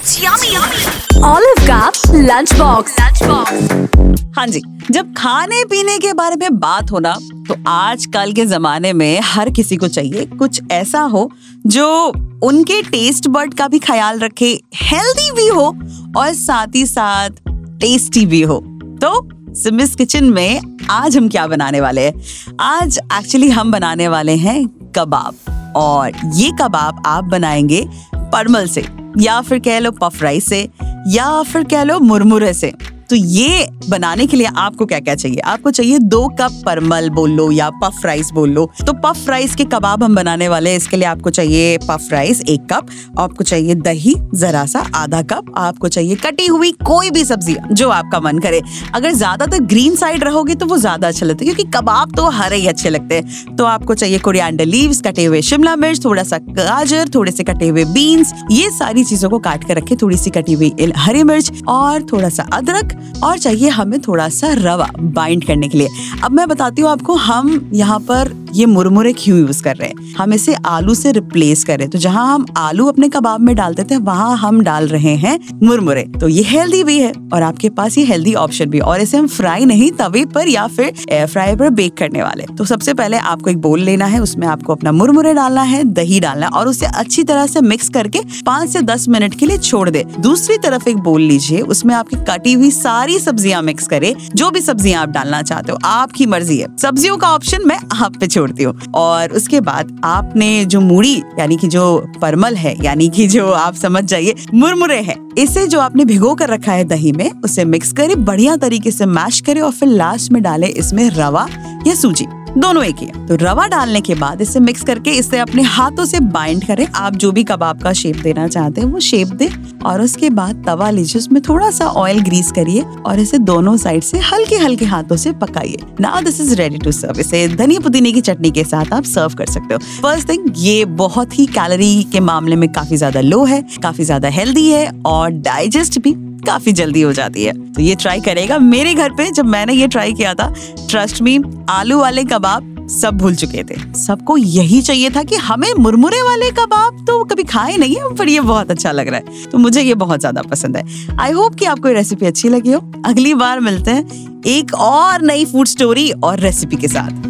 It's yummy. Olive का lunch box lunch box हाँ जी जब खाने पीने के बारे में बात हो ना तो आजकल के जमाने में हर किसी को चाहिए कुछ ऐसा हो जो उनके टेस्ट बर्ड का भी ख्याल रखे हेल्दी भी हो और साथ ही साथ टेस्टी भी हो। तो सिमिस किचन में आज हम क्या बनाने वाले हैं? आज एक्चुअली हम बनाने वाले हैं कबाब और ये कबाब आप बनाएँगे परमल से। या फिर कह लो पफ राइस से या फिर कह लो मुरमुरे से। तो ये बनाने के लिए आपको क्या क्या चाहिए? आपको चाहिए दो कप परमल बोल लो या पफ राइस बोल लो। तो पफ राइस के कबाब हम बनाने वाले हैं। इसके लिए आपको चाहिए पफ राइस एक कप, आपको चाहिए दही जरा सा आधा कप, आपको चाहिए कटी हुई कोई भी सब्ज़ी जो आपका मन करे। अगर ज़्यादातर ग्रीन साइड रहोगे तो वो ज़्यादा अच्छा लगता है, क्योंकि कबाब तो हरे ही अच्छे लगते हैं। तो आपको चाहिए कोरिएंडर लीव्स कटे हुए शिमला मिर्च, थोड़ा सा गाजर, थोड़े से कटे हुए बीन्स ये सारी चीज़ों को काट कर रखे, थोड़ी सी कटी हुई हरी मिर्च और थोड़ा सा अदरक। और चाहिए हमें थोड़ा सा रवा बाइंड करने के लिए। अब मैं बताती हूँ आपको, हम यहाँ पर ये मुरमुरे क्यों यूज़ कर रहे हैं? हम इसे आलू से रिप्लेस कर करें तो जहाँ हम आलू अपने कबाब में डालते थे, वहाँ हम डाल रहे हैं मुरमुरे। तो ये हेल्दी भी है और आपके पास ये हेल्दी ऑप्शन भी और इसे हम फ्राई नहीं, तवे पर या फिर एयर फ्राई पर बेक करने वाले तो सबसे पहले आपको एक बोल लेना है, उसमें आपको अपना मुरमुरे डालना है, दही डालना है और उसे अच्छी तरह से मिक्स करके पाँच से दस मिनट के लिए छोड़ दे। दूसरी तरफ़ एक बोल लीजिए, उसमें आपकी कटी हुई सारी सब्ज़ियाँ मिक्स करे। जो भी सब्ज़ियाँ आप डालना चाहते हो, आपकी मर्ज़ी है। सब्जियों का ऑप्शन मैं आप पे छोड़ती हो और उसके बाद आपने जो मूड़ी यानी कि जो परमल है, यानी कि जो आप समझ जाइए, मुरमुरे है, इसे जो आपने भिगो कर रखा है दही में, उसे मिक्स करे बढ़िया तरीके से मैश करे और फिर लास्ट में डाले इसमें रवा या सूजी। दोनों एक ही तो रवा डालने के बाद इसे मिक्स करके इसे अपने हाथों से बाइंड करें। आप जो भी कबाब का शेप देना चाहते हैं, वो शेप दे और उसके बाद तवा लीजिए। उसमें थोड़ा सा ऑयल ग्रीस करिए और इसे दोनों साइड से हल्के हल्के हाथों से पकाइए। Now this is ready to serve इसे धनिया पुदीने की चटनी के साथ आप सर्व कर सकते हो। फ़र्स्ट थिंग ये बहुत ही कैलोरी के मामले में काफ़ी ज़्यादा लो है, काफ़ी ज़्यादा हेल्दी है और डाइजेस्ट भी काफ़ी जल्दी हो जाती है। तो ये ट्राई करेगा। मेरे घर पे जब मैंने ये ट्राई किया था ट्रस्ट मी आलू वाले कबाब सब भूल चुके थे। सबको यही चाहिए था कि हमें मुरमुरे वाले कबाब तो कभी खाए नहीं है, पर ये बहुत अच्छा लग रहा है। तो मुझे ये बहुत ज़्यादा पसंद है। आई होप कि आपको ये रेसिपी अच्छी लगी हो। अगली बार मिलते हैं एक और नई फ़ूड स्टोरी और रेसिपी के साथ।